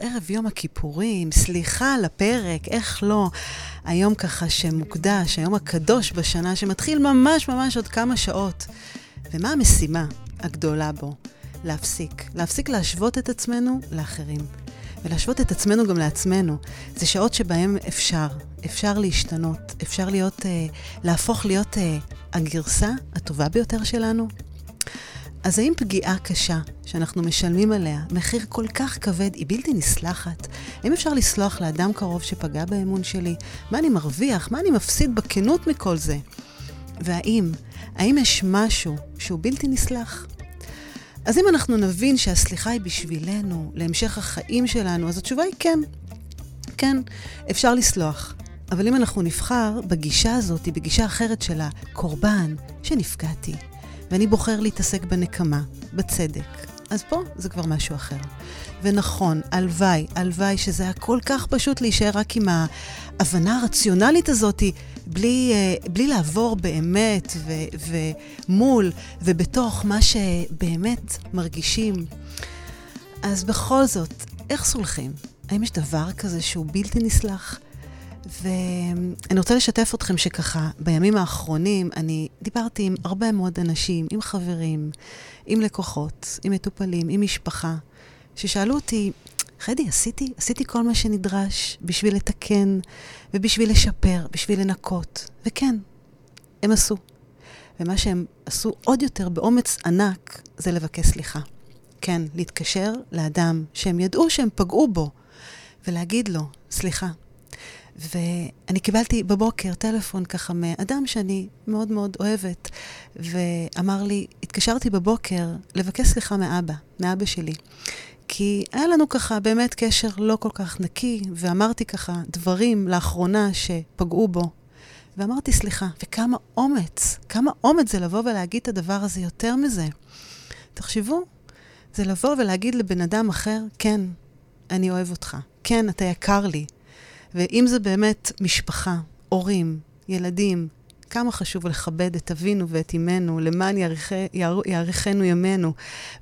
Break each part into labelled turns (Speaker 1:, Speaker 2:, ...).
Speaker 1: ערב יום הכיפורים, סליחה על הפרק, איך לא. היום ככה שמוקדש, היום הקדוש בשנה, שמתחיל ממש ממש עוד כמה שעות. ומה המשימה הגדולה בו? להפסיק. להפסיק להשוות את עצמנו לאחרים. ולהשוות את עצמנו גם לעצמנו. זה שעות שבהן אפשר, אפשר להשתנות, אפשר להיות, אה, להפוך להיות אה, הגרסה הטובה ביותר שלנו, אז האם פגיעה קשה שאנחנו משלמים עליה, מחיר כל כך כבד, היא בלתי נסלחת? האם אפשר לסלוח לאדם קרוב שפגע באמון שלי? מה אני מרוויח? מה אני מפסיד בכנות מכל זה? והאם, האם יש משהו שהוא בלתי נסלח? אז אם אנחנו נבין שהסליחה היא בשבילנו, להמשך החיים שלנו, אז התשובה היא כן. כן, אפשר לסלוח. אבל אם אנחנו נבחר בגישה הזאת, בגישה אחרת של הקורבן, שנפגעתי, ואני בוחר להתעסק בנקמה, בצדק. אז פה זה כבר משהו אחר. ונכון, הלוואי, הלוואי שזה היה כל כך פשוט להישאר רק עם ההבנה הרציונלית הזאת, בלי, אה, בלי לעבור באמת ו, ומול ובתוך מה שבאמת מרגישים. אז בכל זאת, איך סולחים? האם יש דבר כזה שהוא בלתי נסלח? ואני רוצה לשתף אתכם שככה, בימים האחרונים אני דיברתי עם הרבה מאוד אנשים, עם חברים, עם לקוחות, עם מטופלים, עם משפחה, ששאלו אותי, חדי, עשיתי, עשיתי כל מה שנדרש בשביל לתקן ובשביל לשפר, בשביל לנקות. וכן, הם עשו. ומה שהם עשו עוד יותר באומץ ענק, זה לבקש סליחה. כן, להתקשר לאדם שהם ידעו שהם פגעו בו, ולהגיד לו, סליחה, ואני קיבלתי בבוקר טלפון ככה מאדם שאני מאוד מאוד אוהבת, ואמר לי, התקשרתי בבוקר לבקש סליחה מאבא, מאבא שלי. כי היה לנו ככה באמת קשר לא כל כך נקי, ואמרתי ככה דברים לאחרונה שפגעו בו. ואמרתי סליחה, וכמה אומץ, כמה אומץ זה לבוא ולהגיד את הדבר הזה יותר מזה. תחשבו, זה לבוא ולהגיד לבן אדם אחר, כן, אני אוהב אותך, כן, אתה יקר לי, ואם זה באמת משפחה, הורים, ילדים, כמה חשוב לכבד את אבינו ואת אמנו, למען יאריכנו ימינו.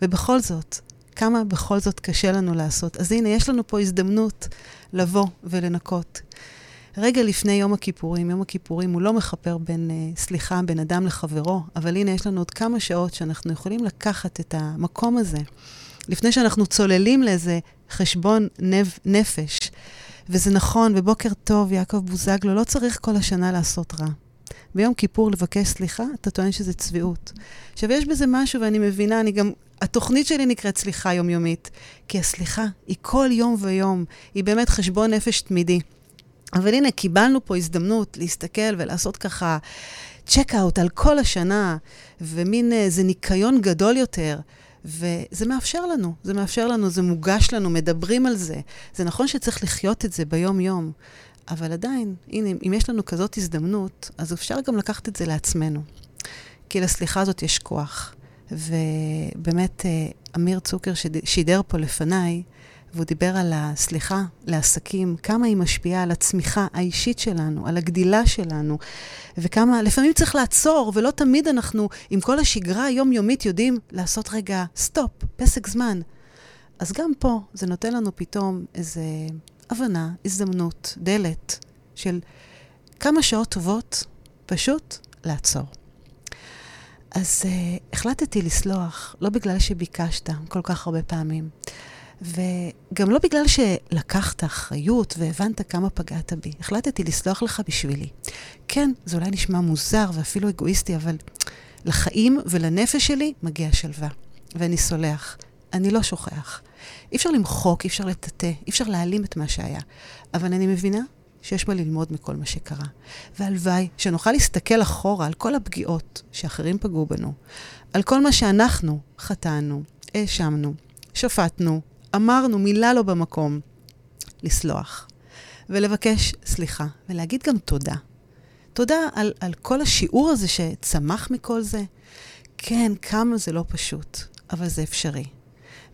Speaker 1: ובכל זאת, כמה בכל זאת קשה לנו לעשות. אז הנה, יש לנו פה הזדמנות לבוא ולנקות. רגע לפני יום הכיפורים, יום הכיפורים הוא לא מכפר בין, uh, סליחה, בין אדם לחברו, אבל הנה, יש לנו עוד כמה שעות שאנחנו יכולים לקחת את המקום הזה, לפני שאנחנו צוללים לאיזה חשבון נפש. וזה נכון, ובוקר טוב, יעקב בוזגלו, לא צריך כל השנה לעשות רע. ביום כיפור לבקש סליחה, אתה טוען שזה צביעות. עכשיו, יש בזה משהו, ואני מבינה, אני גם... התוכנית שלי נקראת סליחה יומיומית, כי הסליחה היא כל יום ויום, היא באמת חשבון נפש תמידי. אבל הנה, קיבלנו פה הזדמנות להסתכל ולעשות ככה check-out על כל השנה, ומין איזה ניקיון גדול יותר. וזה מאפשר לנו, זה מאפשר לנו, זה מוגש לנו, מדברים על זה. זה נכון שצריך לחיות את זה ביום-יום, אבל עדיין, הנה, אם יש לנו כזאת הזדמנות, אז אפשר גם לקחת את זה לעצמנו. כי לסליחה הזאת יש כוח. ובאמת, אה, אמיר צוקר שידר פה לפניי, והוא דיבר על הסליחה לעסקים, כמה היא משפיעה על הצמיחה האישית שלנו, על הגדילה שלנו, וכמה, לפעמים צריך לעצור, ולא תמיד אנחנו, עם כל השגרה היומיומית, יודעים לעשות רגע סטופ, פסק זמן. אז גם פה זה נותן לנו פתאום איזו הבנה, הזדמנות, דלת של כמה שעות טובות, פשוט לעצור. אז uh, החלטתי לסלוח, לא בגלל שביקשת כל כך הרבה פעמים, וגם לא בגלל שלקחת אחריות והבנת כמה פגעת בי. החלטתי לסלוח לך בשבילי. כן, זה אולי נשמע מוזר ואפילו אגואיסטי, אבל לחיים ולנפש שלי מגיע שלווה. ואני סולח. אני לא שוכח. אי אפשר למחוק, אי אפשר לטאטא, אי אפשר להעלים את מה שהיה. אבל אני מבינה שיש מה ללמוד מכל מה שקרה. והלוואי שנוכל להסתכל אחורה על כל הפגיעות שאחרים פגעו בנו, על כל מה שאנחנו חטאנו, האשמנו, שפטנו, אמרנו מילה לא במקום, לסלוח ולבקש סליחה ולהגיד גם תודה. תודה על, על כל השיעור הזה שצמח מכל זה. כן, כמה זה לא פשוט, אבל זה אפשרי.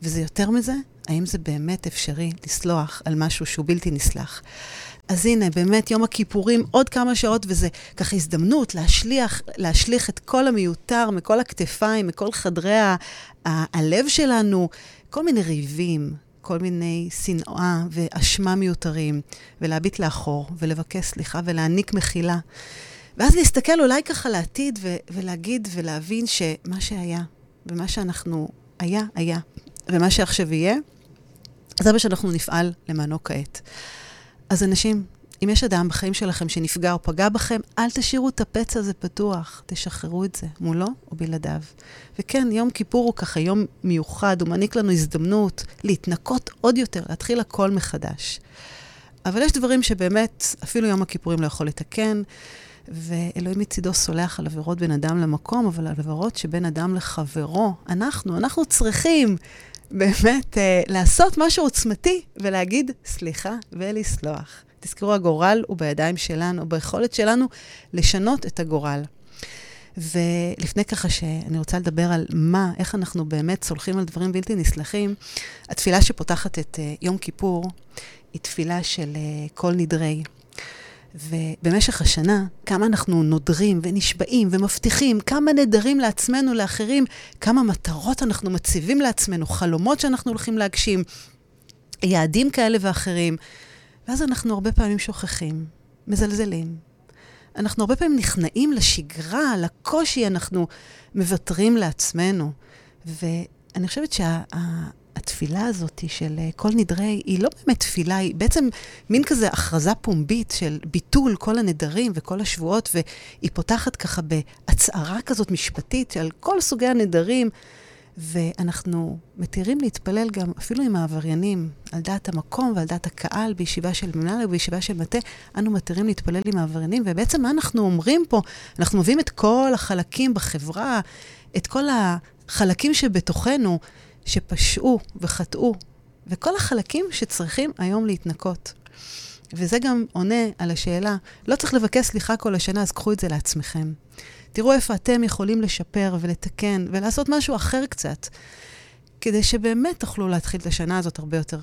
Speaker 1: וזה יותר מזה, האם זה באמת אפשרי לסלוח על משהו שהוא בלתי נסלח? אז הנה, באמת יום הכיפורים, עוד כמה שעות, וזה ככה הזדמנות להשליך, להשליך את כל המיותר מכל הכתפיים, מכל חדרי ה- ה- הלב שלנו, כל מיני ריבים, כל מיני שנאה ואשמה מיותרים, ולהביט לאחור, ולבקש סליחה ולהעניק מחילה. ואז להסתכל אולי ככה לעתיד ו- ולהגיד ולהבין שמה שהיה, ומה שאנחנו היה, היה, ומה שעכשיו יהיה, זה מה שאנחנו נפעל למענו כעת. אז אנשים, אם יש אדם בחיים שלכם שנפגע או פגע בכם, אל תשאירו את הפצע הזה פתוח, תשחררו את זה, מולו או בלעדיו. וכן, יום כיפור הוא ככה יום מיוחד, הוא מעניק לנו הזדמנות להתנקות עוד יותר, להתחיל הכל מחדש. אבל יש דברים שבאמת, אפילו יום הכיפורים לא יכול לתקן, ואלוהים מצידו סולח על עבירות בין אדם למקום, אבל על עבירות שבין אדם לחברו, אנחנו, אנחנו צריכים באמת אה, לעשות משהו עוצמתי ולהגיד סליחה ולסלוח. תזכרו, הגורל הוא בידיים שלנו, ביכולת שלנו לשנות את הגורל. ולפני ככה שאני רוצה לדבר על מה, איך אנחנו באמת סולחים על דברים בלתי נסלחים, התפילה שפותחת את uh, יום כיפור היא תפילה של uh, כל נדרי. ובמשך השנה, כמה אנחנו נודרים ונשבעים ומבטיחים, כמה נדרים לעצמנו, לאחרים, כמה מטרות אנחנו מציבים לעצמנו, חלומות שאנחנו הולכים להגשים, יעדים כאלה ואחרים. ואז אנחנו הרבה פעמים שוכחים, מזלזלים. אנחנו הרבה פעמים נכנעים לשגרה, לקושי, אנחנו מוותרים לעצמנו. ואני חושבת שהתפילה שה, הזאת של אה, כל נדרי, היא לא באמת תפילה, היא בעצם מין כזה הכרזה פומבית של ביטול כל הנדרים וכל השבועות, והיא פותחת ככה בהצהרה כזאת משפטית של כל סוגי הנדרים. ואנחנו מתירים להתפלל גם אפילו עם העבריינים, על דעת המקום ועל דעת הקהל, בישיבה של מנהל ובישיבה של מטה, אנו מתירים להתפלל עם העבריינים, ובעצם מה אנחנו אומרים פה? אנחנו מביאים את כל החלקים בחברה, את כל החלקים שבתוכנו, שפשעו וחטאו, וכל החלקים שצריכים היום להתנקות. וזה גם עונה על השאלה, לא צריך לבקש סליחה כל השנה, אז קחו את זה לעצמכם. תראו איפה אתם יכולים לשפר ולתקן ולעשות משהו אחר קצת, כדי שבאמת תוכלו להתחיל את השנה הזאת הרבה יותר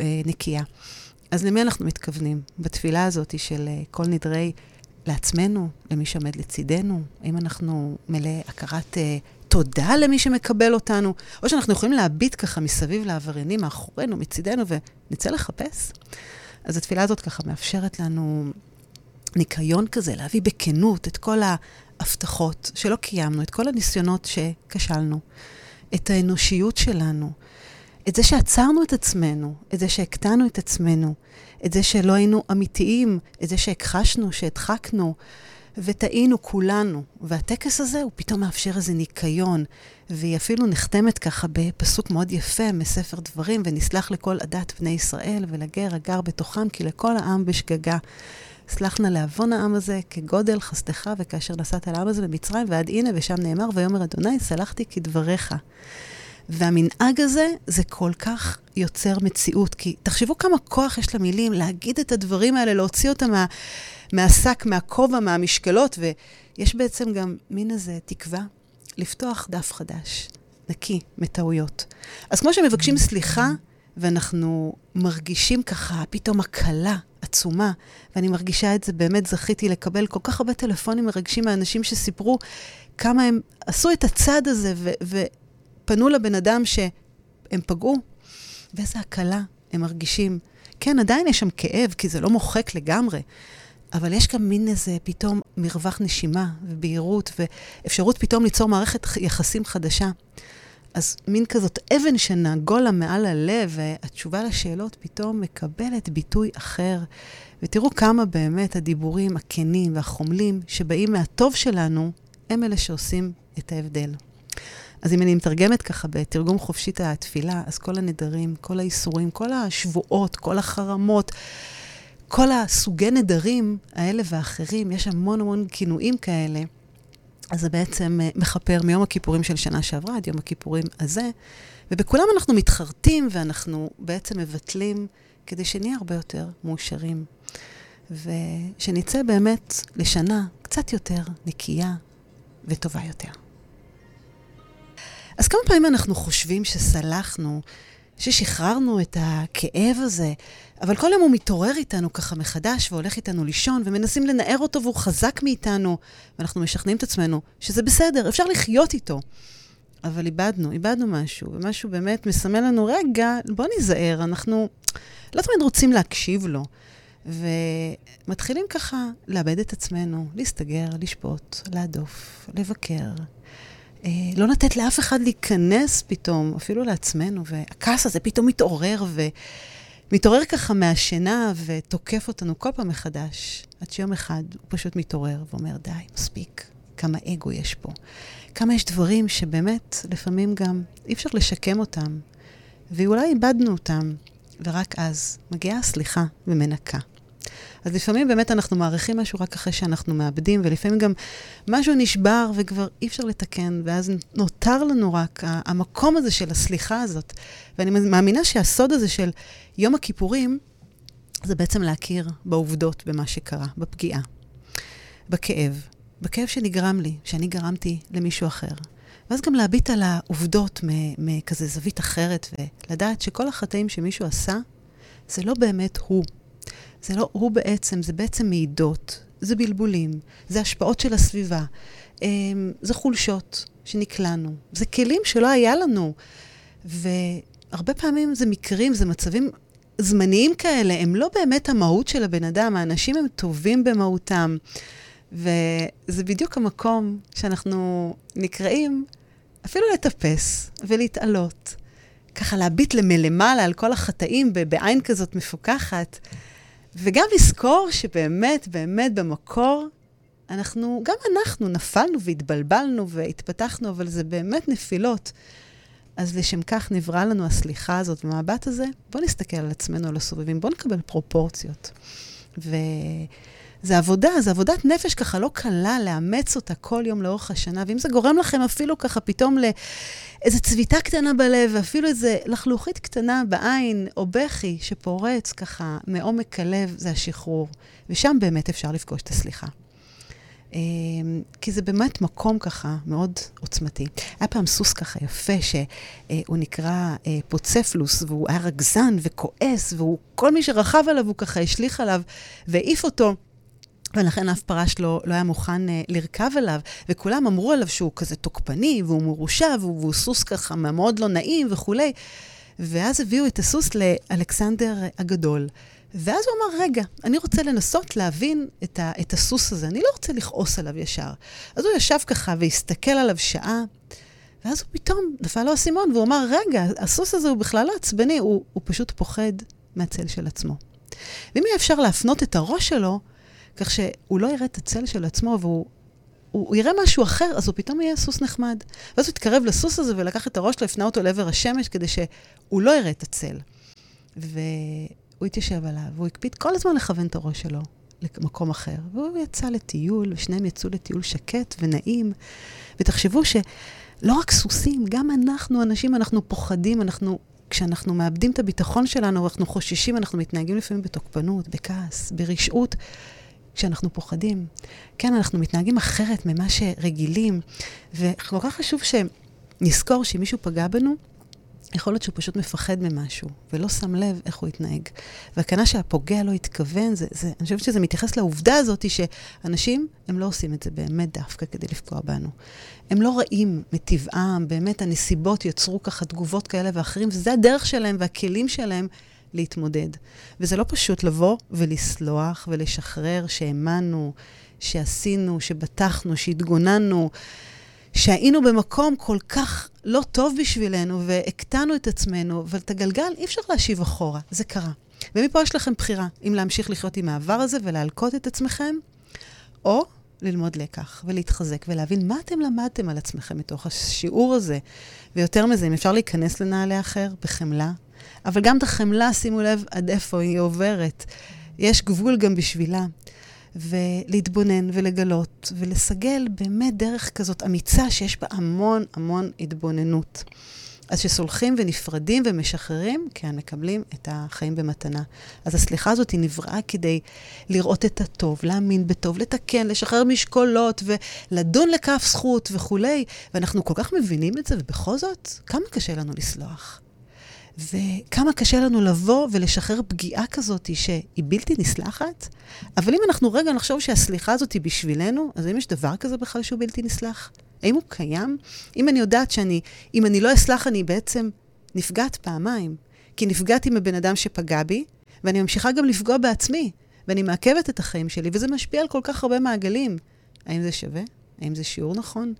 Speaker 1: אה, נקייה. אז למי אנחנו מתכוונים בתפילה הזאת של אה, כל נדרי לעצמנו, למי שעומד לצידנו? האם אנחנו מלא הכרת אה, תודה למי שמקבל אותנו? או שאנחנו יכולים להביט ככה מסביב לעבריינים, מאחורינו, מצידנו, ונצא לחפש? אז התפילה הזאת ככה מאפשרת לנו ניקיון כזה, להביא בכנות את כל ההבטחות שלא קיימנו, את כל הניסיונות שכשלנו, את האנושיות שלנו, את זה שעצרנו את עצמנו, את זה שהקטנו את עצמנו, את זה שלא היינו אמיתיים, את זה שהכחשנו, שהדחקנו, וטעינו כולנו. והטקס הזה, הוא פתאום מאפשר איזה ניקיון, והיא אפילו נחתמת ככה בפסוק מאוד יפה מספר דברים, ונסלח לכל עדת בני ישראל ולגר הגר בתוכם, כי לכל העם בשגגה. סלח נא לעוון העם הזה כגודל חסדך וכאשר נסעת על העם הזה במצרים, ועד הנה ושם נאמר, ויאמר אדוני, סלחתי כדבריך. והמנהג הזה, זה כל כך יוצר מציאות. כי תחשבו כמה כוח יש למילים להגיד את הדברים האלה, להוציא אותם מה, מהשק, מהכובע, מהמשקלות, ויש בעצם גם מין איזה תקווה לפתוח דף חדש, נקי מטעויות. אז כמו שמבקשים סליחה, ואנחנו מרגישים ככה פתאום הקלה עצומה, ואני מרגישה את זה, באמת זכיתי לקבל כל כך הרבה טלפונים מרגשים מאנשים שסיפרו כמה הם עשו את הצעד הזה ו- ופנו לבן אדם שהם פגעו, ואיזה הקלה הם מרגישים. כן, עדיין יש שם כאב, כי זה לא מוחק לגמרי, אבל יש גם מין איזה פתאום מרווח נשימה ובהירות ואפשרות פתאום ליצור מערכת יחסים חדשה. אז מין כזאת אבן שנגולה מעל הלב, והתשובה לשאלות פתאום מקבלת ביטוי אחר. ותראו כמה באמת הדיבורים הכנים והחומלים שבאים מהטוב שלנו, הם אלה שעושים את ההבדל. אז אם אני מתרגמת ככה בתרגום חופשי את התפילה, אז כל הנדרים, כל האיסורים, כל השבועות, כל החרמות, כל הסוגי נדרים האלה ואחרים, יש המון המון כינויים כאלה. אז זה בעצם אה, מכפר מיום הכיפורים של שנה שעברה עד יום הכיפורים הזה, ובכולם אנחנו מתחרטים ואנחנו בעצם מבטלים כדי שנהיה הרבה יותר מאושרים. ושנצא באמת לשנה קצת יותר נקייה וטובה יותר. אז כמה פעמים אנחנו חושבים שסלחנו, ששחררנו את הכאב הזה, אבל כל יום הוא מתעורר איתנו ככה מחדש והולך איתנו לישון, ומנסים לנער אותו והוא חזק מאיתנו, ואנחנו משכנעים את עצמנו שזה בסדר, אפשר לחיות איתו. אבל איבדנו, איבדנו משהו, ומשהו באמת מסמל לנו, רגע, בוא ניזהר, אנחנו לא תמיד רוצים להקשיב לו. ומתחילים ככה לאבד את עצמנו, להסתגר, לשפוט, להדוף, לבקר. אה, לא לתת לאף אחד להיכנס פתאום, אפילו לעצמנו, והכעס הזה פתאום מתעורר, ומתעורר ככה מהשינה ותוקף אותנו כל פעם מחדש, עד שיום אחד הוא פשוט מתעורר ואומר, די, מספיק, כמה אגו יש פה. כמה יש דברים שבאמת, לפעמים גם אי אפשר לשקם אותם, ואולי איבדנו אותם, ורק אז מגיעה הסליחה ומנקה. אז לפעמים באמת אנחנו מעריכים משהו רק אחרי שאנחנו מאבדים, ולפעמים גם משהו נשבר וכבר אי אפשר לתקן, ואז נותר לנו רק המקום הזה של הסליחה הזאת. ואני מאמינה שהסוד הזה של יום הכיפורים, זה בעצם להכיר בעובדות, במה שקרה, בפגיעה, בכאב, בכאב שנגרם לי, שאני גרמתי למישהו אחר. ואז גם להביט על העובדות מכזה זווית אחרת, ולדעת שכל החטאים שמישהו עשה, זה לא באמת הוא. זה לא הוא בעצם, זה בעצם מעידות, זה בלבולים, זה השפעות של הסביבה, אמ, זה חולשות שנקלענו, זה כלים שלא היה לנו. והרבה פעמים זה מקרים, זה מצבים זמניים כאלה, הם לא באמת המהות של הבן אדם, האנשים הם טובים במהותם. וזה בדיוק המקום שאנחנו נקראים אפילו לטפס ולהתעלות. ככה להביט מלמעלה על כל החטאים בעין כזאת מפוקחת, וגם לזכור שבאמת, באמת במקור, אנחנו, גם אנחנו נפלנו והתבלבלנו והתפתחנו, אבל זה באמת נפילות. אז לשם כך נברא לנו הסליחה הזאת במבט הזה, בואו נסתכל על עצמנו, על הסובבים, בואו נקבל פרופורציות. ו... זה עבודה, זה עבודת נפש ככה לא קלה לאמץ אותה כל יום לאורך השנה, ואם זה גורם לכם אפילו ככה פתאום לאיזו צביטה קטנה בלב, ואפילו איזו לחלוכית קטנה בעין, או בכי שפורץ ככה מעומק הלב, זה השחרור. ושם באמת אפשר לפגוש את הסליחה. אמ, כי זה באמת מקום ככה מאוד עוצמתי. היה פעם סוס ככה יפה, שהוא נקרא אה, פוצפלוס, והוא היה רגזן וכועס, והוא, כל מי שרכב עליו הוא ככה השליך עליו והעיף אותו. ולכן אף פרש לא, לא היה מוכן uh, לרכב עליו, וכולם אמרו עליו שהוא כזה תוקפני, והוא מרושע, והוא, והוא סוס ככה מאוד לא נעים וכולי. ואז הביאו את הסוס לאלכסנדר הגדול. ואז הוא אמר, רגע, אני רוצה לנסות להבין את, ה, את הסוס הזה, אני לא רוצה לכעוס עליו ישר. אז הוא ישב ככה והסתכל עליו שעה, ואז הוא פתאום נפל לו האסימון, והוא אמר, רגע, הסוס הזה הוא בכלל לא עצבני, הוא, הוא פשוט פוחד מהצל של עצמו. ואם יהיה אפשר להפנות את הראש שלו, כך שהוא לא יראה את הצל של עצמו והוא הוא, יראה משהו אחר, אז הוא פתאום יהיה סוס נחמד. ואז הוא התקרב לסוס הזה ולקח את הראש שלו, הפנה אותו לעבר השמש, כדי שהוא לא יראה את הצל. והוא התיישב עליו, והוא הקפיד כל הזמן לכוון את הראש שלו למקום אחר. והוא יצא לטיול, ושניהם יצאו לטיול שקט ונעים. ותחשבו שלא רק סוסים, גם אנחנו, אנשים, אנחנו פוחדים, אנחנו כשאנחנו מאבדים את הביטחון שלנו, אנחנו חוששים, אנחנו מתנהגים לפעמים בתוקפנות, בכעס, ברשעות, כשאנחנו פוחדים. כן, אנחנו מתנהגים אחרת ממה שרגילים, וכל כך חשוב שנזכור שאם מישהו פגע בנו, יכול להיות שהוא פשוט מפחד ממשהו, ולא שם לב איך הוא יתנהג. והכנה שהפוגע לא התכוון, זה, זה, אני חושבת שזה מתייחס לעובדה הזאת שאנשים, הם לא עושים את זה באמת דווקא כדי לפגוע בנו. הם לא רעים מטבעם, באמת הנסיבות יצרו ככה תגובות כאלה ואחרים, וזה הדרך שלהם והכלים שלהם להתמודד. וזה לא פשוט לבוא ולסלוח ולשחרר שהאמנו, שעשינו, שבטחנו, שהתגוננו, שהיינו במקום כל כך לא טוב בשבילנו והקטנו את עצמנו, אבל את הגלגל אי אפשר להשיב אחורה, זה קרה. ומפה יש לכם בחירה, אם להמשיך לחיות עם העבר הזה ולהלקות את עצמכם, או ללמוד לקח ולהתחזק ולהבין מה אתם למדתם על עצמכם מתוך השיעור הזה. ויותר מזה, אם אפשר להיכנס לנעלי אחר בחמלה, אבל גם את החמלה, שימו לב עד איפה היא עוברת. יש גבול גם בשבילה. ולהתבונן ולגלות ולסגל באמת דרך כזאת אמיצה שיש בה המון המון התבוננות. אז כשסולחים ונפרדים ומשחררים, כן, מקבלים את החיים במתנה. אז הסליחה הזאת היא נבראה כדי לראות את הטוב, להאמין בטוב, לתקן, לשחרר משקולות ולדון לכף זכות וכולי. ואנחנו כל כך מבינים את זה, ובכל זאת, כמה קשה לנו לסלוח. וכמה קשה לנו לבוא ולשחרר פגיעה כזאת שהיא בלתי נסלחת. אבל אם אנחנו רגע נחשוב שהסליחה הזאת היא בשבילנו, אז האם יש דבר כזה בכלל שהוא בלתי נסלח? האם הוא קיים? אם אני יודעת שאני, אם אני לא אסלח, אני בעצם נפגעת פעמיים. כי נפגעתי מבן אדם שפגע בי, ואני ממשיכה גם לפגוע בעצמי, ואני מעכבת את החיים שלי, וזה משפיע על כל כך הרבה מעגלים. האם זה שווה? האם זה שיעור נכון?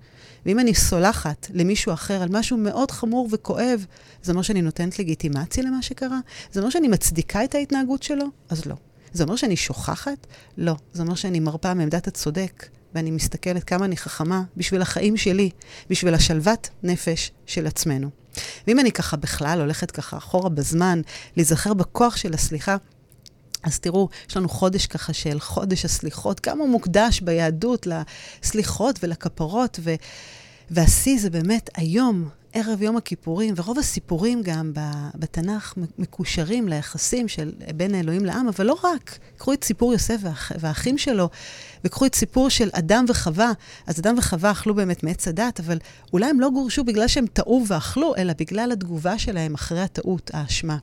Speaker 1: ואם אני סולחת למישהו אחר על משהו מאוד חמור וכואב, זה אומר שאני נותנת לגיטימציה למה שקרה? זה אומר שאני מצדיקה את ההתנהגות שלו? אז לא. זה אומר שאני שוכחת? לא. זה אומר שאני מרפה מעמדת הצודק, ואני מסתכלת כמה אני חכמה בשביל החיים שלי, בשביל השלוות נפש של עצמנו. ואם אני ככה בכלל הולכת ככה אחורה בזמן, להיזכר בכוח של הסליחה, אז תראו, יש לנו חודש ככה של חודש הסליחות, כמה מוקדש ביהדות לסליחות ולכפרות, ו... והשיא זה באמת היום, ערב יום הכיפורים, ורוב הסיפורים גם בתנ"ך מקושרים ליחסים של בין האלוהים לעם, אבל לא רק. קחו את סיפור יוסף והאחים שלו, וקחו את סיפור של אדם וחווה. אז אדם וחווה אכלו באמת מעץ הדת, אבל אולי הם לא גורשו בגלל שהם טעו ואכלו, אלא בגלל התגובה שלהם אחרי הטעות, האשמה.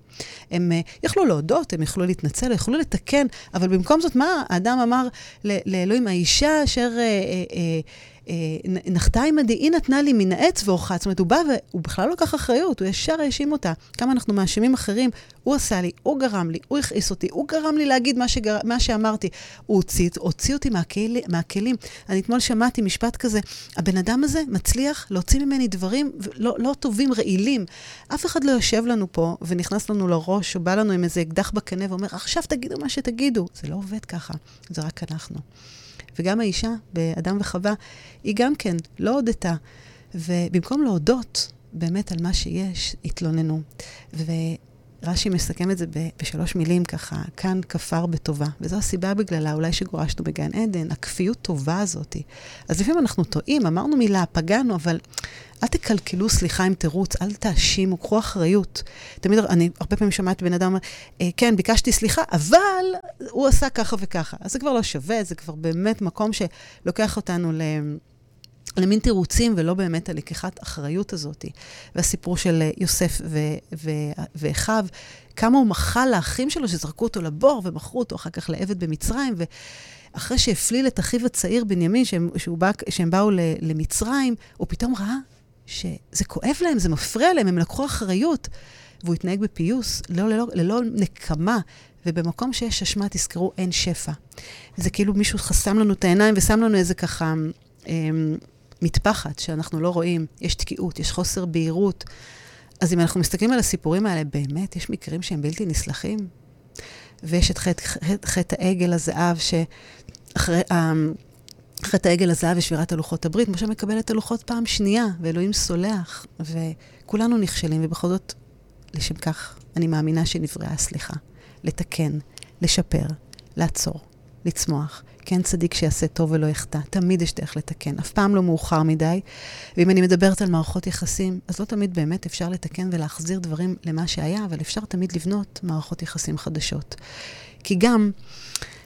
Speaker 1: הם uh, יכלו להודות, הם יכלו להתנצל, יכלו לתקן, אבל במקום זאת, מה האדם אמר לאלוהים, האישה אשר... Uh, uh, uh, נחתה עמדי, היא נתנה לי מן העץ ואורחה. זאת אומרת, הוא בא והוא בכלל לא לקח אחריות, הוא ישר האשים אותה. כמה אנחנו מאשימים אחרים, הוא עשה לי, הוא גרם לי, הוא הכעיס אותי, הוא גרם לי להגיד מה, שגר... מה שאמרתי. הוא הוציא, הוציא אותי מהכל... מהכלים. אני אתמול שמעתי משפט כזה, הבן אדם הזה מצליח להוציא ממני דברים לא, לא טובים, רעילים. אף אחד לא יושב לנו פה ונכנס לנו לראש, או בא לנו עם איזה אקדח בקנה ואומר, עכשיו תגידו מה שתגידו. זה לא עובד ככה, זה רק אנחנו. וגם האישה, באדם וחווה, היא גם כן לא הודתה. ובמקום להודות באמת על מה שיש, התלוננו. ורש"י מסכם את זה בשלוש מילים ככה, כאן כפר בטובה. וזו הסיבה בגללה אולי שגורשנו בגן עדן, הכפיות טובה הזאת. אז לפעמים אנחנו טועים, אמרנו מילה, פגענו, אבל אל תקלקלו סליחה עם תירוץ, אל תאשימו, קחו אחריות. תמיד, אני הרבה פעמים שמעתי בן אדם אה, כן, ביקשתי סליחה, אבל הוא עשה ככה וככה. אז זה כבר לא שווה, זה כבר באמת מקום שלוקח אותנו ל... למין תירוצים ולא באמת הלקיחת אחריות הזאת. והסיפור של אה, יוסף ואחיו, כמה הוא מחל לאחים שלו שזרקו אותו לבור ומכרו אותו אחר כך לעבד במצרים, ואחרי שהפליל את אחיו הצעיר בנימין, שהם, בא, שהם באו למצרים, הוא פתאום ראה שזה כואב להם, זה מפריע להם, הם לקחו אחריות. והוא התנהג בפיוס, לא, ללא, ללא נקמה. ובמקום שיש אשמה, תזכרו, אין שפע. זה כאילו מישהו חסם לנו את העיניים ושם לנו איזה ככה אה, מטפחת שאנחנו לא רואים. יש תקיעות, יש חוסר בהירות. אז אם אנחנו מסתכלים על הסיפורים האלה, באמת, יש מקרים שהם בלתי נסלחים. ויש את חטא, חטא, חטא העגל הזהב, שאחרי... אמ, חטא העגל הזהב ושבירת הלוחות הברית, משה מקבל את הלוחות פעם שנייה, ואלוהים סולח, וכולנו נכשלים, ובכל זאת, לשם כך אני מאמינה שנבראה הסליחה. לתקן, לשפר, לעצור, לצמוח. כן צדיק שיעשה טוב ולא יחטא, תמיד יש דרך לתקן, אף פעם לא מאוחר מדי. ואם אני מדברת על מערכות יחסים, אז לא תמיד באמת אפשר לתקן ולהחזיר דברים למה שהיה, אבל אפשר תמיד לבנות מערכות יחסים חדשות. כי גם...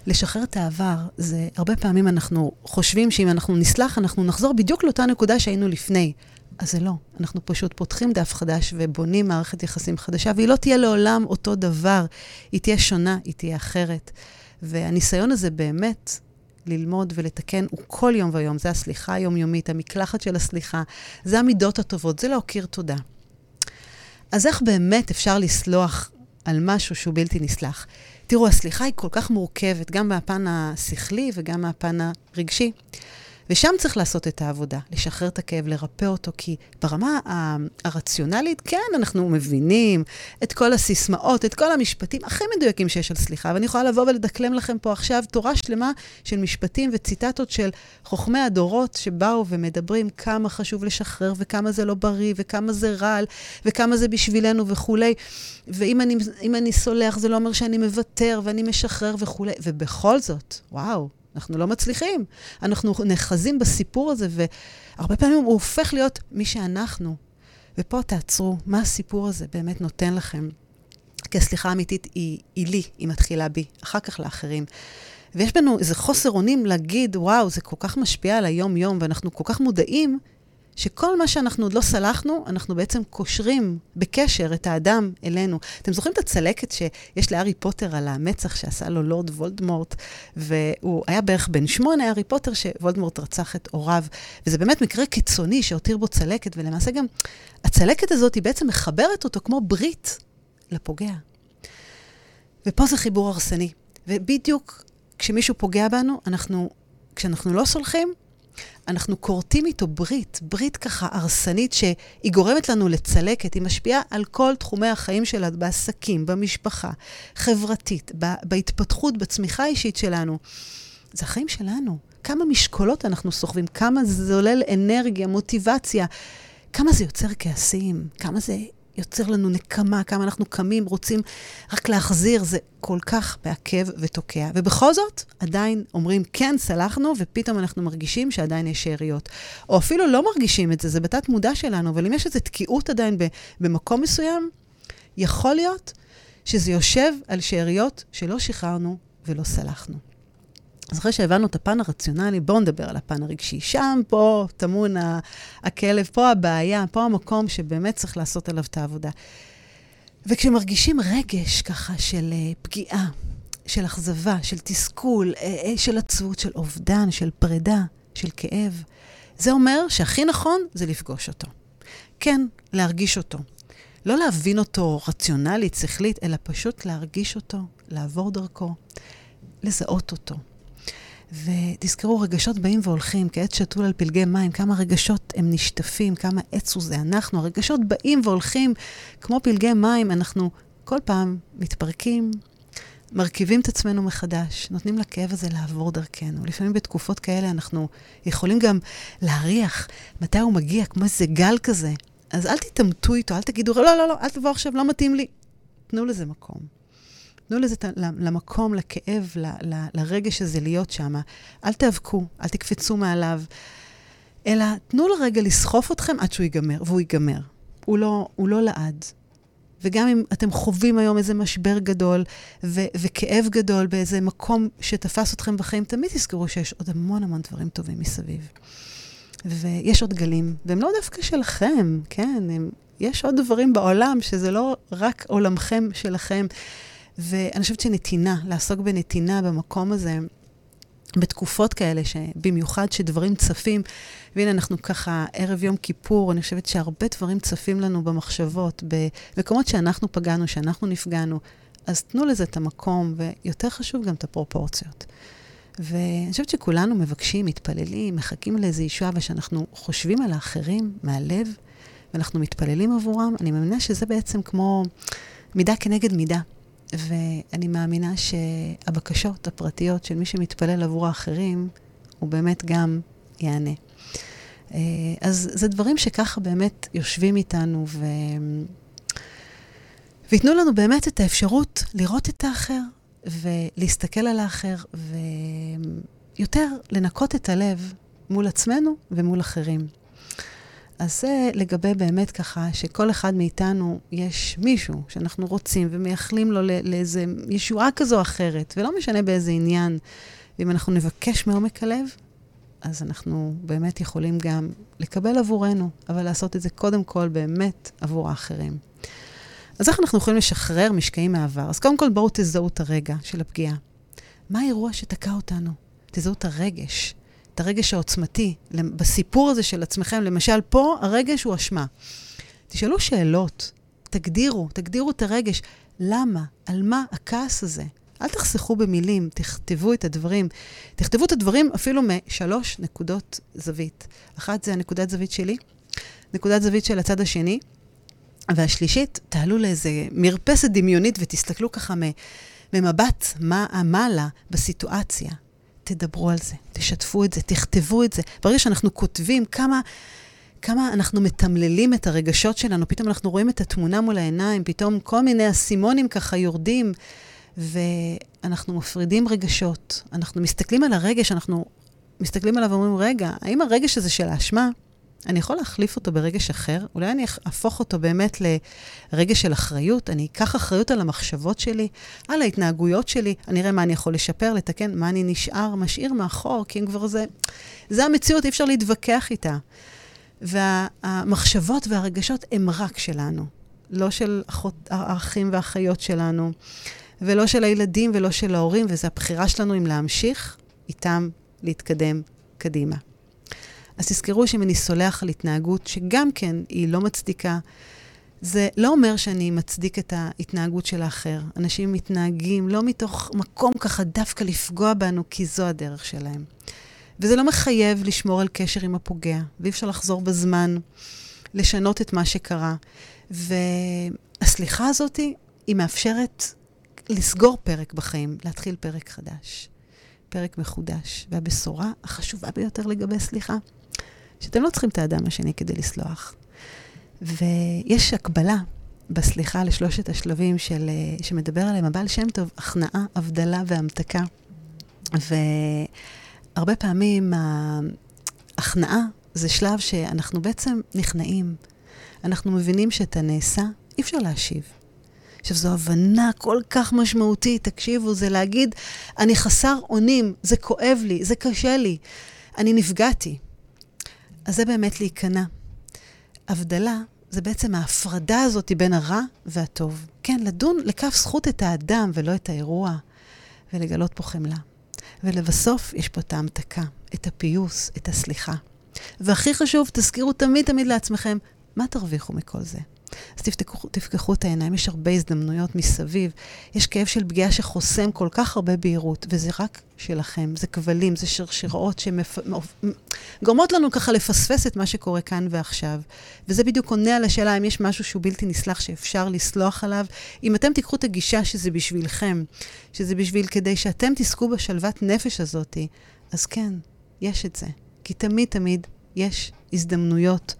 Speaker 1: לשחרר את העבר, זה הרבה פעמים אנחנו חושבים שאם אנחנו נסלח, אנחנו נחזור בדיוק לאותה נקודה שהיינו לפני. אז זה לא. אנחנו פשוט פותחים דף חדש ובונים מערכת יחסים חדשה, והיא לא תהיה לעולם אותו דבר. היא תהיה שונה, היא תהיה אחרת. והניסיון הזה באמת ללמוד ולתקן הוא כל יום ויום. זה הסליחה היומיומית, המקלחת של הסליחה, זה המידות הטובות, זה להכיר תודה. אז איך באמת אפשר לסלוח על משהו שהוא בלתי נסלח? תראו, הסליחה היא כל כך מורכבת, גם מהפן השכלי וגם מהפן הרגשי. ושם צריך לעשות את העבודה, לשחרר את הכאב, לרפא אותו, כי ברמה הרציונלית, כן, אנחנו מבינים את כל הסיסמאות, את כל המשפטים הכי מדויקים שיש על סליחה, ואני יכולה לבוא ולדקלם לכם פה עכשיו תורה שלמה של משפטים וציטטות של חוכמי הדורות שבאו ומדברים כמה חשוב לשחרר, וכמה זה לא בריא, וכמה זה רעל, וכמה זה בשבילנו וכולי. ואם אני, אני סולח, זה לא אומר שאני מוותר ואני משחרר וכולי. ובכל זאת, וואו, אנחנו לא מצליחים. אנחנו נאחזים בסיפור הזה, והרבה פעמים הוא הופך להיות מי שאנחנו. ופה תעצרו, מה הסיפור הזה באמת נותן לכם? כי הסליחה האמיתית היא, היא לי, היא מתחילה בי, אחר כך לאחרים. ויש בנו איזה חוסר אונים להגיד, וואו, זה כל כך משפיע על היום-יום, ואנחנו כל כך מודעים שכל מה שאנחנו עוד לא סלחנו, אנחנו בעצם קושרים בקשר את האדם אלינו. אתם זוכרים את הצלקת שיש לארי פוטר על המצח שעשה לו לורד וולדמורט, והוא היה בערך בן שמונה, הארי פוטר, שוולדמורט רצח את הוריו. וזה באמת מקרה קיצוני שהותיר בו צלקת, ולמעשה גם הצלקת הזאת היא בעצם מחברת אותו כמו ברית לפוגע. ופה זה חיבור הרסני. ובדיוק כשמישהו פוגע בנו, אנחנו, כשאנחנו לא סולחים, אנחנו כורתים איתו ברית, ברית ככה הרסנית שהיא גורמת לנו לצלקת, היא משפיעה על כל תחומי החיים שלנו, בעסקים, במשפחה, חברתית, בהתפתחות, בצמיחה האישית שלנו. זה החיים שלנו. כמה משקולות אנחנו סוחבים, כמה זה זולל אנרגיה, מוטיבציה, כמה זה יוצר כעסים, כמה זה יוצר לנו נקמה, כמה אנחנו קמים, רוצים רק להחזיר, זה כל כך מעכב ותוקע. ובכל זאת, עדיין אומרים, כן, סלחנו, ופתאום אנחנו מרגישים שעדיין יש שאריות. או אפילו לא מרגישים את זה, זה בתת מודע שלנו, אבל אם יש איזו תקיעות עדיין במקום מסוים, יכול להיות שזה יושב על שאריות שלא שחררנו ולא סלחנו. אז אחרי שהבנו את הפן הרציונלי, בואו נדבר על הפן הרגשי. שם, פה טמון הכלב, פה הבעיה, פה המקום שבאמת צריך לעשות עליו את העבודה. וכשמרגישים רגש ככה של uh, פגיעה, של אכזבה, של תסכול, uh, uh, של עצבות, של אובדן, של פרידה, של כאב, זה אומר שהכי נכון זה לפגוש אותו. כן, להרגיש אותו. לא להבין אותו רציונלית, שכלית, אלא פשוט להרגיש אותו, לעבור דרכו, לזהות אותו. ותזכרו, רגשות באים והולכים, כעץ שתול על פלגי מים, כמה רגשות הם נשטפים, כמה עץ הוא זה אנחנו. הרגשות באים והולכים כמו פלגי מים, אנחנו כל פעם מתפרקים, מרכיבים את עצמנו מחדש, נותנים לכאב הזה לעבור דרכנו. לפעמים בתקופות כאלה אנחנו יכולים גם להריח מתי הוא מגיע, כמו איזה גל כזה. אז אל תתעמתו איתו, אל תגידו, לא, לא, לא, אל תבוא עכשיו, לא מתאים לי. תנו לזה מקום. תנו לזה, למקום, לכאב, ל, ל, לרגש הזה להיות שם. אל תיאבקו, אל תקפצו מעליו, אלא תנו לרגע לסחוף אתכם עד שהוא ייגמר, והוא ייגמר. הוא לא, הוא לא לעד. וגם אם אתם חווים היום איזה משבר גדול ו- וכאב גדול באיזה מקום שתפס אתכם בחיים, תמיד תזכרו שיש עוד המון המון דברים טובים מסביב. ויש עוד גלים, והם לא דווקא שלכם, כן? הם, יש עוד דברים בעולם שזה לא רק עולמכם שלכם. ואני חושבת שנתינה, לעסוק בנתינה במקום הזה, בתקופות כאלה, שבמיוחד שדברים צפים, והנה אנחנו ככה ערב יום כיפור, אני חושבת שהרבה דברים צפים לנו במחשבות, במקומות שאנחנו פגענו, שאנחנו נפגענו, אז תנו לזה את המקום, ויותר חשוב גם את הפרופורציות. ואני חושבת שכולנו מבקשים, מתפללים, מחכים לאיזו ישועה, ושאנחנו חושבים על האחרים מהלב, ואנחנו מתפללים עבורם, אני מאמינה שזה בעצם כמו מידה כנגד מידה. ואני מאמינה שהבקשות הפרטיות של מי שמתפלל עבור האחרים, הוא באמת גם יענה. אה, אז זה דברים שככה באמת יושבים איתנו ו... וייתנו לנו באמת את האפשרות לראות את האחר ולהסתכל על האחר ויותר לנקות את הלב מול עצמנו ומול אחרים. אז זה לגבי באמת ככה, שכל אחד מאיתנו יש מישהו שאנחנו רוצים ומייחלים לו לאיזה ישועה כזו או אחרת, ולא משנה באיזה עניין. ואם אנחנו נבקש מעומק הלב, אז אנחנו באמת יכולים גם לקבל עבורנו, אבל לעשות את זה קודם כל באמת עבור האחרים. אז איך אנחנו יכולים לשחרר משקעים מהעבר? אז קודם כל בואו תזהו את הרגע של הפגיעה. מה האירוע שתקע אותנו? תזהו את הרגש. את הרגש העוצמתי בסיפור הזה של עצמכם. למשל, פה הרגש הוא אשמה. תשאלו שאלות, תגדירו, תגדירו את הרגש. למה? על מה הכעס הזה? אל תחסכו במילים, תכתבו את הדברים. תכתבו את הדברים אפילו משלוש נקודות זווית. אחת זה הנקודת זווית שלי, נקודת זווית של הצד השני, והשלישית, תעלו לאיזה מרפסת דמיונית ותסתכלו ככה ממבט מעלה בסיטואציה. תדברו על זה, תשתפו את זה, תכתבו את זה. ברגע שאנחנו כותבים כמה, כמה אנחנו מתמללים את הרגשות שלנו, פתאום אנחנו רואים את התמונה מול העיניים, פתאום כל מיני אסימונים ככה יורדים, ואנחנו מפרידים רגשות. אנחנו מסתכלים על הרגש, אנחנו מסתכלים עליו ואומרים, רגע, האם הרגש הזה של האשמה, אני יכול להחליף אותו ברגש אחר? אולי אני אהפוך אותו באמת לרגש של אחריות? אני אקח אחריות על המחשבות שלי, על ההתנהגויות שלי, אני אראה מה אני יכול לשפר, לתקן, מה אני נשאר, משאיר מאחור, כי אם כבר זה... זה המציאות, אי אפשר להתווכח איתה. והמחשבות והרגשות הם רק שלנו, לא של האחים והאחיות שלנו, ולא של הילדים ולא של ההורים, וזו הבחירה שלנו אם להמשיך איתם להתקדם קדימה. אז תזכרו שאם אני סולח על התנהגות שגם כן היא לא מצדיקה, זה לא אומר שאני מצדיק את ההתנהגות של האחר. אנשים מתנהגים לא מתוך מקום ככה דווקא לפגוע בנו, כי זו הדרך שלהם. וזה לא מחייב לשמור על קשר עם הפוגע, ואי אפשר לחזור בזמן, לשנות את מה שקרה. והסליחה הזאת, היא מאפשרת לסגור פרק בחיים, להתחיל פרק חדש, פרק מחודש. והבשורה החשובה ביותר לגבי סליחה, שאתם לא צריכים את האדם השני כדי לסלוח. ויש הקבלה בסליחה לשלושת השלבים של, אה, שמדבר עליהם הבעל שם טוב, הכנעה, הבדלה והמתקה. והרבה פעמים ההכנעה זה שלב שאנחנו בעצם נכנעים. אנחנו מבינים שאת הנעשה אי אפשר להשיב. עכשיו, זו הבנה כל כך משמעותית, תקשיבו, זה להגיד, אני חסר אונים, זה כואב לי, זה קשה לי, אני נפגעתי. אז זה באמת להיכנע. הבדלה זה בעצם ההפרדה הזאת בין הרע והטוב. כן, לדון לכף זכות את האדם ולא את האירוע, ולגלות פה חמלה. ולבסוף, יש פה את ההמתקה, את הפיוס, את הסליחה. והכי חשוב, תזכירו תמיד תמיד לעצמכם, מה תרוויחו מכל זה? אז תפתחו, תפקחו את העיניים, יש הרבה הזדמנויות מסביב. יש כאב של פגיעה שחוסם כל כך הרבה בהירות, וזה רק שלכם. זה כבלים, זה שרשראות שגורמות לנו ככה לפספס את מה שקורה כאן ועכשיו. וזה בדיוק עונה על השאלה אם יש משהו שהוא בלתי נסלח שאפשר לסלוח עליו. אם אתם תיקחו את הגישה שזה בשבילכם, שזה בשביל כדי שאתם תזכו בשלוות נפש הזאת, אז כן, יש את זה. כי תמיד תמיד יש הזדמנויות.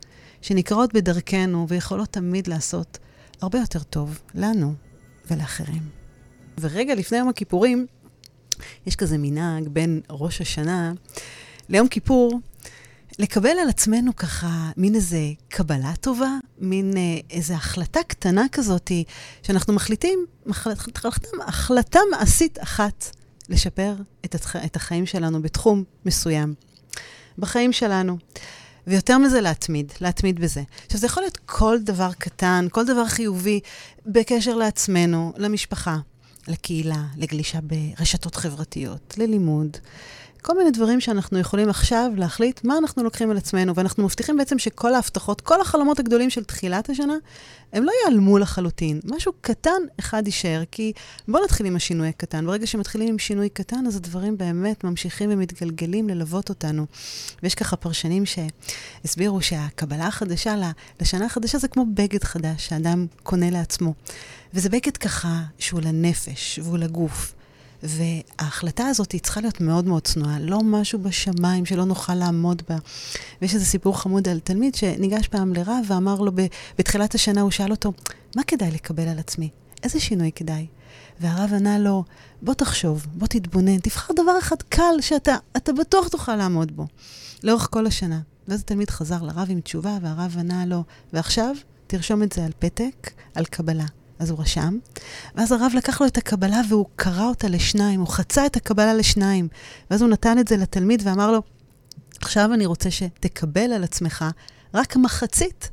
Speaker 1: שנקראות בדרכנו ויכולות תמיד לעשות הרבה יותר טוב לנו ולאחרים. ורגע לפני יום הכיפורים, יש כזה מנהג בין ראש השנה ליום כיפור, לקבל על עצמנו ככה מין איזה קבלה טובה, מין אה, איזה החלטה קטנה כזאת, שאנחנו מחליטים, החלטה, החלטה מעשית אחת, לשפר את, התח, את החיים שלנו בתחום מסוים. בחיים שלנו. ויותר מזה, להתמיד, להתמיד בזה. עכשיו, זה יכול להיות כל דבר קטן, כל דבר חיובי בקשר לעצמנו, למשפחה, לקהילה, לגלישה ברשתות חברתיות, ללימוד. כל מיני דברים שאנחנו יכולים עכשיו להחליט מה אנחנו לוקחים על עצמנו, ואנחנו מבטיחים בעצם שכל ההבטחות, כל החלומות הגדולים של תחילת השנה, הם לא ייעלמו לחלוטין. משהו קטן אחד יישאר, כי בואו נתחיל עם השינוי הקטן. ברגע שמתחילים עם שינוי קטן, אז הדברים באמת ממשיכים ומתגלגלים ללוות אותנו. ויש ככה פרשנים שהסבירו שהקבלה החדשה לשנה החדשה זה כמו בגד חדש שאדם קונה לעצמו. וזה בגד ככה שהוא לנפש והוא לגוף. וההחלטה הזאת היא צריכה להיות מאוד מאוד צנועה, לא משהו בשמיים שלא נוכל לעמוד בה. ויש איזה סיפור חמוד על תלמיד שניגש פעם לרב ואמר לו, בתחילת השנה הוא שאל אותו, מה כדאי לקבל על עצמי? איזה שינוי כדאי? והרב ענה לו, בוא תחשוב, בוא תתבונן, תבחר דבר אחד קל שאתה בטוח תוכל לעמוד בו, לאורך כל השנה. ואז התלמיד חזר לרב עם תשובה, והרב ענה לו, ועכשיו תרשום את זה על פתק, על קבלה. אז הוא רשם, ואז הרב לקח לו את הקבלה והוא קרא אותה לשניים, הוא חצה את הקבלה לשניים, ואז הוא נתן את זה לתלמיד ואמר לו, עכשיו אני רוצה שתקבל על עצמך רק מחצית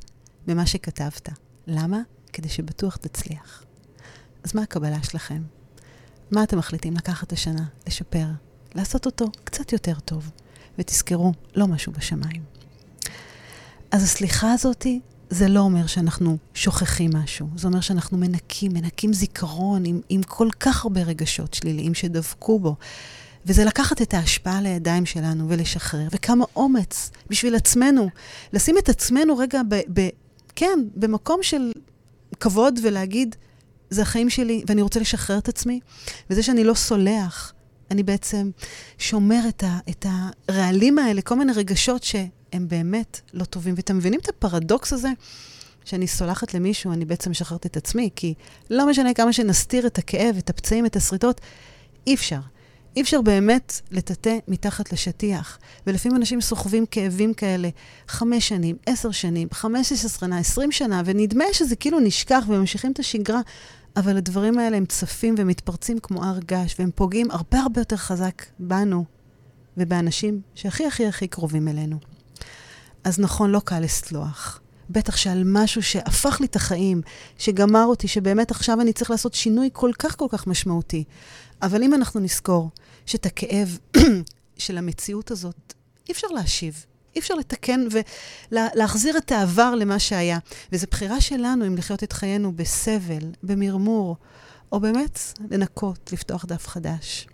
Speaker 1: ממה שכתבת. למה? כדי שבטוח תצליח. אז מה הקבלה שלכם? מה אתם מחליטים לקחת השנה, לשפר, לעשות אותו קצת יותר טוב? ותזכרו, לא משהו בשמיים. אז הסליחה הזאתי זה לא אומר שאנחנו שוכחים משהו, זה אומר שאנחנו מנקים, מנקים זיכרון עם, עם כל כך הרבה רגשות שליליים שדבקו בו. וזה לקחת את ההשפעה לידיים שלנו ולשחרר, וכמה אומץ בשביל עצמנו, לשים את עצמנו רגע ב... ב כן, במקום של כבוד ולהגיד, זה החיים שלי ואני רוצה לשחרר את עצמי, וזה שאני לא סולח, אני בעצם שומר את, ה, את הרעלים האלה, כל מיני רגשות ש... הם באמת לא טובים. ואתם מבינים את הפרדוקס הזה? שאני סולחת למישהו, אני בעצם משחררת את עצמי, כי לא משנה כמה שנסתיר את הכאב, את הפצעים, את השריטות, אי אפשר. אי אפשר באמת לטאטא מתחת לשטיח. ולפעמים אנשים סוחבים כאבים כאלה חמש שנים, עשר שנים, חמש עשרה שנה, עשרים שנה, ונדמה שזה כאילו נשכח וממשיכים את השגרה, אבל הדברים האלה הם צפים ומתפרצים כמו הר געש, והם פוגעים הרבה הרבה יותר חזק בנו ובאנשים שהכי הכי הכי קרובים אלינו. אז נכון, לא קל לסלוח. בטח שעל משהו שהפך לי את החיים, שגמר אותי, שבאמת עכשיו אני צריך לעשות שינוי כל כך כל כך משמעותי. אבל אם אנחנו נזכור שאת הכאב של המציאות הזאת אי אפשר להשיב, אי אפשר לתקן ולהחזיר את העבר למה שהיה. וזו בחירה שלנו אם לחיות את חיינו בסבל, במרמור, או באמת לנקות, לפתוח דף חדש.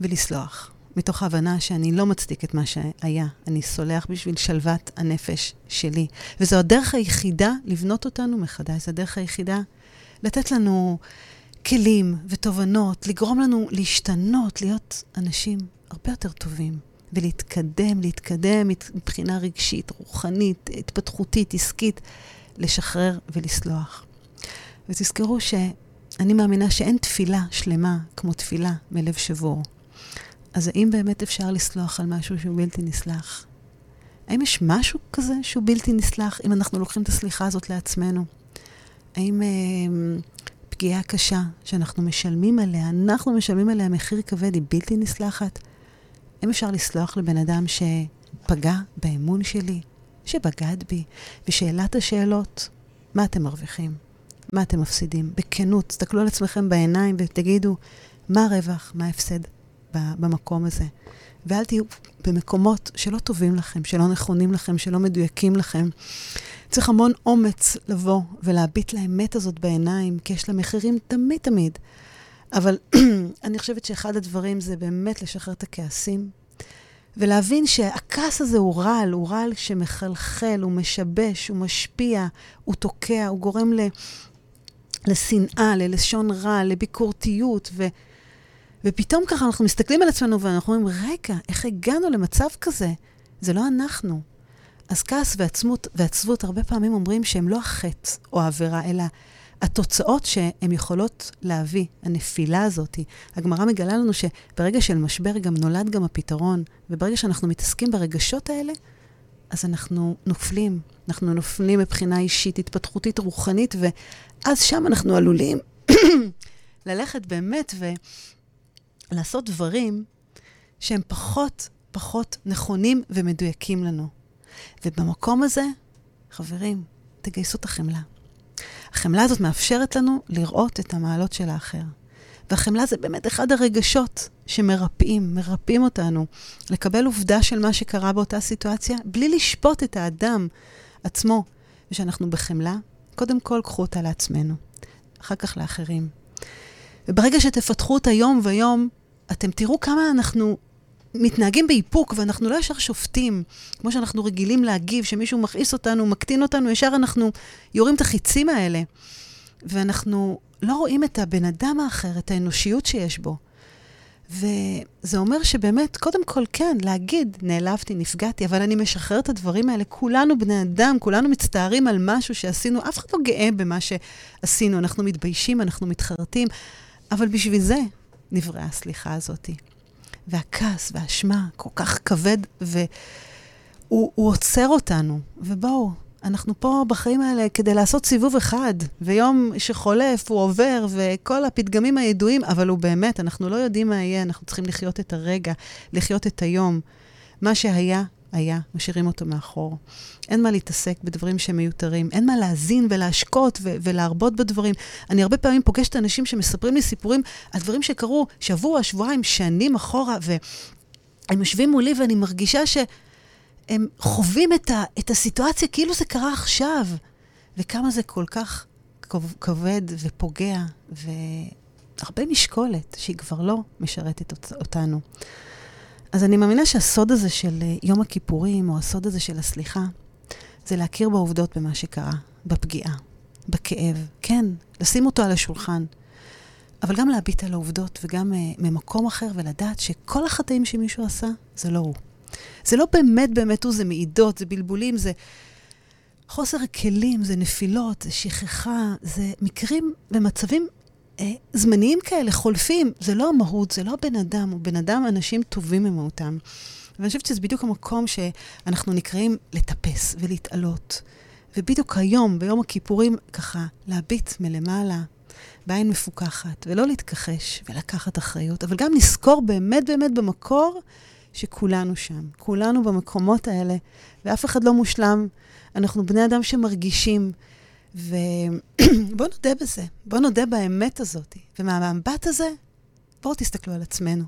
Speaker 1: ולסלוח, מתוך ההבנה שאני לא מצדיק את מה שהיה. אני סולח בשביל שלוות הנפש שלי. וזו הדרך היחידה לבנות אותנו מחדש. זו הדרך היחידה לתת לנו כלים ותובנות, לגרום לנו להשתנות, להיות אנשים הרבה יותר טובים. ולהתקדם, להתקדם מבחינה רגשית, רוחנית, התפתחותית, עסקית, לשחרר ולסלוח. ותזכרו שאני מאמינה שאין תפילה שלמה כמו תפילה מלב שבור. אז האם באמת אפשר לסלוח על משהו שהוא בלתי נסלח? האם יש משהו כזה שהוא בלתי נסלח אם אנחנו לוקחים את הסליחה הזאת לעצמנו? האם אה, פגיעה קשה שאנחנו משלמים עליה, אנחנו משלמים עליה מחיר כבד, היא בלתי נסלחת? האם אפשר לסלוח לבן אדם שפגע באמון שלי, שבגד בי, ושאלת השאלות, מה אתם מרוויחים? מה אתם מפסידים? בכנות, תסתכלו על עצמכם בעיניים ותגידו, מה הרווח, מה ההפסד במקום הזה? ואל תהיו במקומות שלא טובים לכם, שלא נכונים לכם, שלא מדויקים לכם. צריך המון אומץ לבוא ולהביט לאמת הזאת בעיניים, כי יש לה מחירים תמיד תמיד. אבל אני חושבת שאחד הדברים זה באמת לשחרר את הכעסים, ולהבין שהכעס הזה הוא רעל, הוא רעל שמחלחל, הוא משבש, הוא משפיע, הוא תוקע, הוא גורם ל... לשנאה, ללשון רע, לביקורתיות, ו... ופתאום ככה אנחנו מסתכלים על עצמנו ואנחנו אומרים, רגע, איך הגענו למצב כזה? זה לא אנחנו. אז כעס ועצמות, ועצבות הרבה פעמים אומרים שהם לא החטא או העבירה, אלא התוצאות שהן יכולות להביא, הנפילה הזאת, הגמרא מגלה לנו שברגע של משבר גם נולד גם הפתרון, וברגע שאנחנו מתעסקים ברגשות האלה, אז אנחנו נופלים. אנחנו נופלים מבחינה אישית, התפתחותית, רוחנית, ואז שם אנחנו עלולים ללכת באמת ולעשות דברים שהם פחות, פחות נכונים ומדויקים לנו. ובמקום הזה, חברים, תגייסו את החמלה. החמלה הזאת מאפשרת לנו לראות את המעלות של האחר. והחמלה זה באמת אחד הרגשות שמרפאים, מרפאים אותנו, לקבל עובדה של מה שקרה באותה סיטואציה, בלי לשפוט את האדם עצמו. ושאנחנו בחמלה, קודם כל קחו אותה לעצמנו, אחר כך לאחרים. וברגע שתפתחו אותה יום ויום, אתם תראו כמה אנחנו מתנהגים באיפוק, ואנחנו לא ישר שופטים, כמו שאנחנו רגילים להגיב, שמישהו מכעיס אותנו, מקטין אותנו, ישר אנחנו יורים את החיצים האלה. ואנחנו לא רואים את הבן אדם האחר, את האנושיות שיש בו. וזה אומר שבאמת, קודם כל, כן, להגיד, נעלבתי, נפגעתי, אבל אני משחרר את הדברים האלה. כולנו בני אדם, כולנו מצטערים על משהו שעשינו, אף אחד לא גאה במה שעשינו. אנחנו מתביישים, אנחנו מתחרטים, אבל בשביל זה נבראה הסליחה הזאתי. והכעס והאשמה כל כך כבד, והוא עוצר אותנו. ובואו, אנחנו פה בחיים האלה כדי לעשות סיבוב אחד, ויום שחולף הוא עובר, וכל הפתגמים הידועים, אבל הוא באמת, אנחנו לא יודעים מה יהיה, אנחנו צריכים לחיות את הרגע, לחיות את היום. מה שהיה, היה, משאירים אותו מאחור. אין מה להתעסק בדברים שהם מיותרים, אין מה להאזין ולהשקות ו- ולהרבות בדברים. אני הרבה פעמים פוגשת אנשים שמספרים לי סיפורים על דברים שקרו שבוע, שבועיים, שנים אחורה, והם יושבים מולי ואני מרגישה שהם חווים את, ה- את הסיטואציה כאילו זה קרה עכשיו, וכמה זה כל כך כבד ופוגע, והרבה משקולת שהיא כבר לא משרתת אותנו. אז אני מאמינה שהסוד הזה של אה, יום הכיפורים, או הסוד הזה של הסליחה, זה להכיר בעובדות במה שקרה, בפגיעה, בכאב. כן, לשים אותו על השולחן, אבל גם להביט על העובדות, וגם uh, ממקום אחר, ולדעת שכל החטאים שמישהו עשה, זה לא הוא. זה לא באמת באמת הוא, זה מעידות, זה בלבולים, זה חוסר כלים, זה נפילות, זה שכחה, זה מקרים במצבים אה, זמניים כאלה, חולפים. זה לא המהות, זה לא בן אדם, הוא בן אדם, אנשים טובים ממהותם. ואני חושבת שזה בדיוק המקום שאנחנו נקראים לטפס ולהתעלות. ובדיוק היום, ביום הכיפורים, ככה, להביט מלמעלה, בעין מפוקחת, ולא להתכחש ולקחת אחריות, אבל גם לזכור באמת באמת במקור שכולנו שם, כולנו במקומות האלה, ואף אחד לא מושלם. אנחנו בני אדם שמרגישים, ובואו נודה בזה, בואו נודה באמת הזאת. ומהמבט הזה, בואו תסתכלו על עצמנו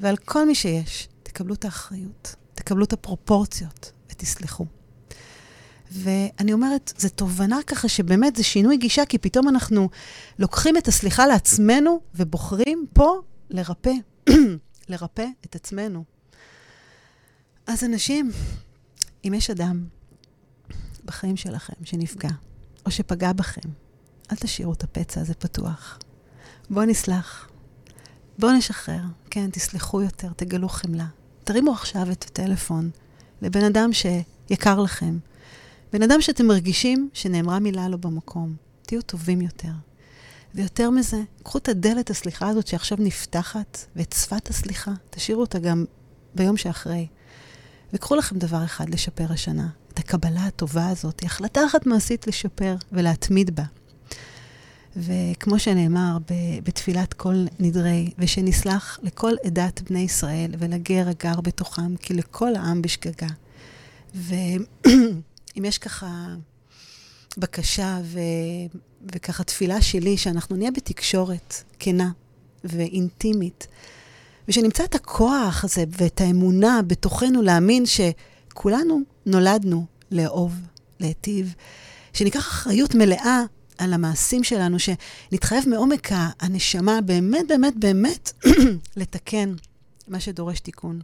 Speaker 1: ועל כל מי שיש. תקבלו את האחריות, תקבלו את הפרופורציות ותסלחו. ואני אומרת, זו תובנה ככה שבאמת זה שינוי גישה, כי פתאום אנחנו לוקחים את הסליחה לעצמנו ובוחרים פה לרפא, לרפא את עצמנו. אז אנשים, אם יש אדם בחיים שלכם שנפגע, או שפגע בכם, אל תשאירו את הפצע הזה פתוח. בואו נסלח. בואו נשחרר. כן, תסלחו יותר, תגלו חמלה. תרימו עכשיו את הטלפון לבן אדם שיקר לכם. בן אדם שאתם מרגישים שנאמרה מילה לא במקום. תהיו טובים יותר. ויותר מזה, קחו את הדלת הסליחה הזאת שעכשיו נפתחת, ואת שפת הסליחה, תשאירו אותה גם ביום שאחרי. וקחו לכם דבר אחד לשפר השנה, את הקבלה הטובה הזאת, החלטה אחת מעשית לשפר ולהתמיד בה. וכמו שנאמר בתפילת כל נדרי, ושנסלח לכל עדת בני ישראל ולגר הגר בתוכם, כי לכל העם בשגגה. ואם יש ככה בקשה ו... וככה תפילה שלי, שאנחנו נהיה בתקשורת כנה ואינטימית, ושנמצא את הכוח הזה ואת האמונה בתוכנו להאמין שכולנו נולדנו לאהוב, להיטיב, שניקח אחריות מלאה על המעשים שלנו, שנתחייב מעומק הנשמה באמת, באמת, באמת לתקן מה שדורש תיקון.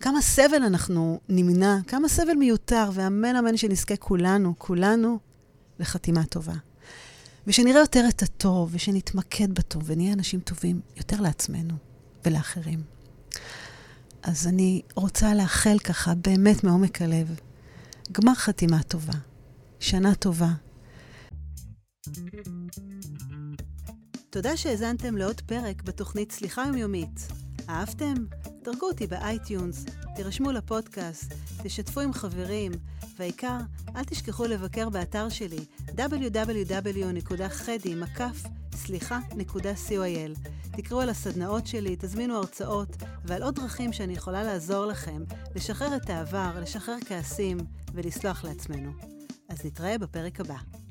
Speaker 1: כמה סבל אנחנו נמנע, כמה סבל מיותר, ואמן אמן שנזכה כולנו, כולנו, לחתימה טובה. ושנראה יותר את הטוב, ושנתמקד בטוב, ונהיה אנשים טובים יותר לעצמנו ולאחרים. אז אני רוצה לאחל ככה, באמת מעומק הלב, גמר חתימה טובה, שנה טובה. תודה שהאזנתם לעוד פרק בתוכנית סליחה יומיומית. אהבתם? דרגו אותי ב iTunes, תירשמו לפודקאסט, תשתפו עם חברים, והעיקר, אל תשכחו לבקר באתר שלי www.חדי.סליחה.coil. תקראו על הסדנאות שלי, תזמינו הרצאות ועל עוד דרכים שאני יכולה לעזור לכם לשחרר את העבר, לשחרר כעסים ולסלוח לעצמנו. אז נתראה בפרק הבא.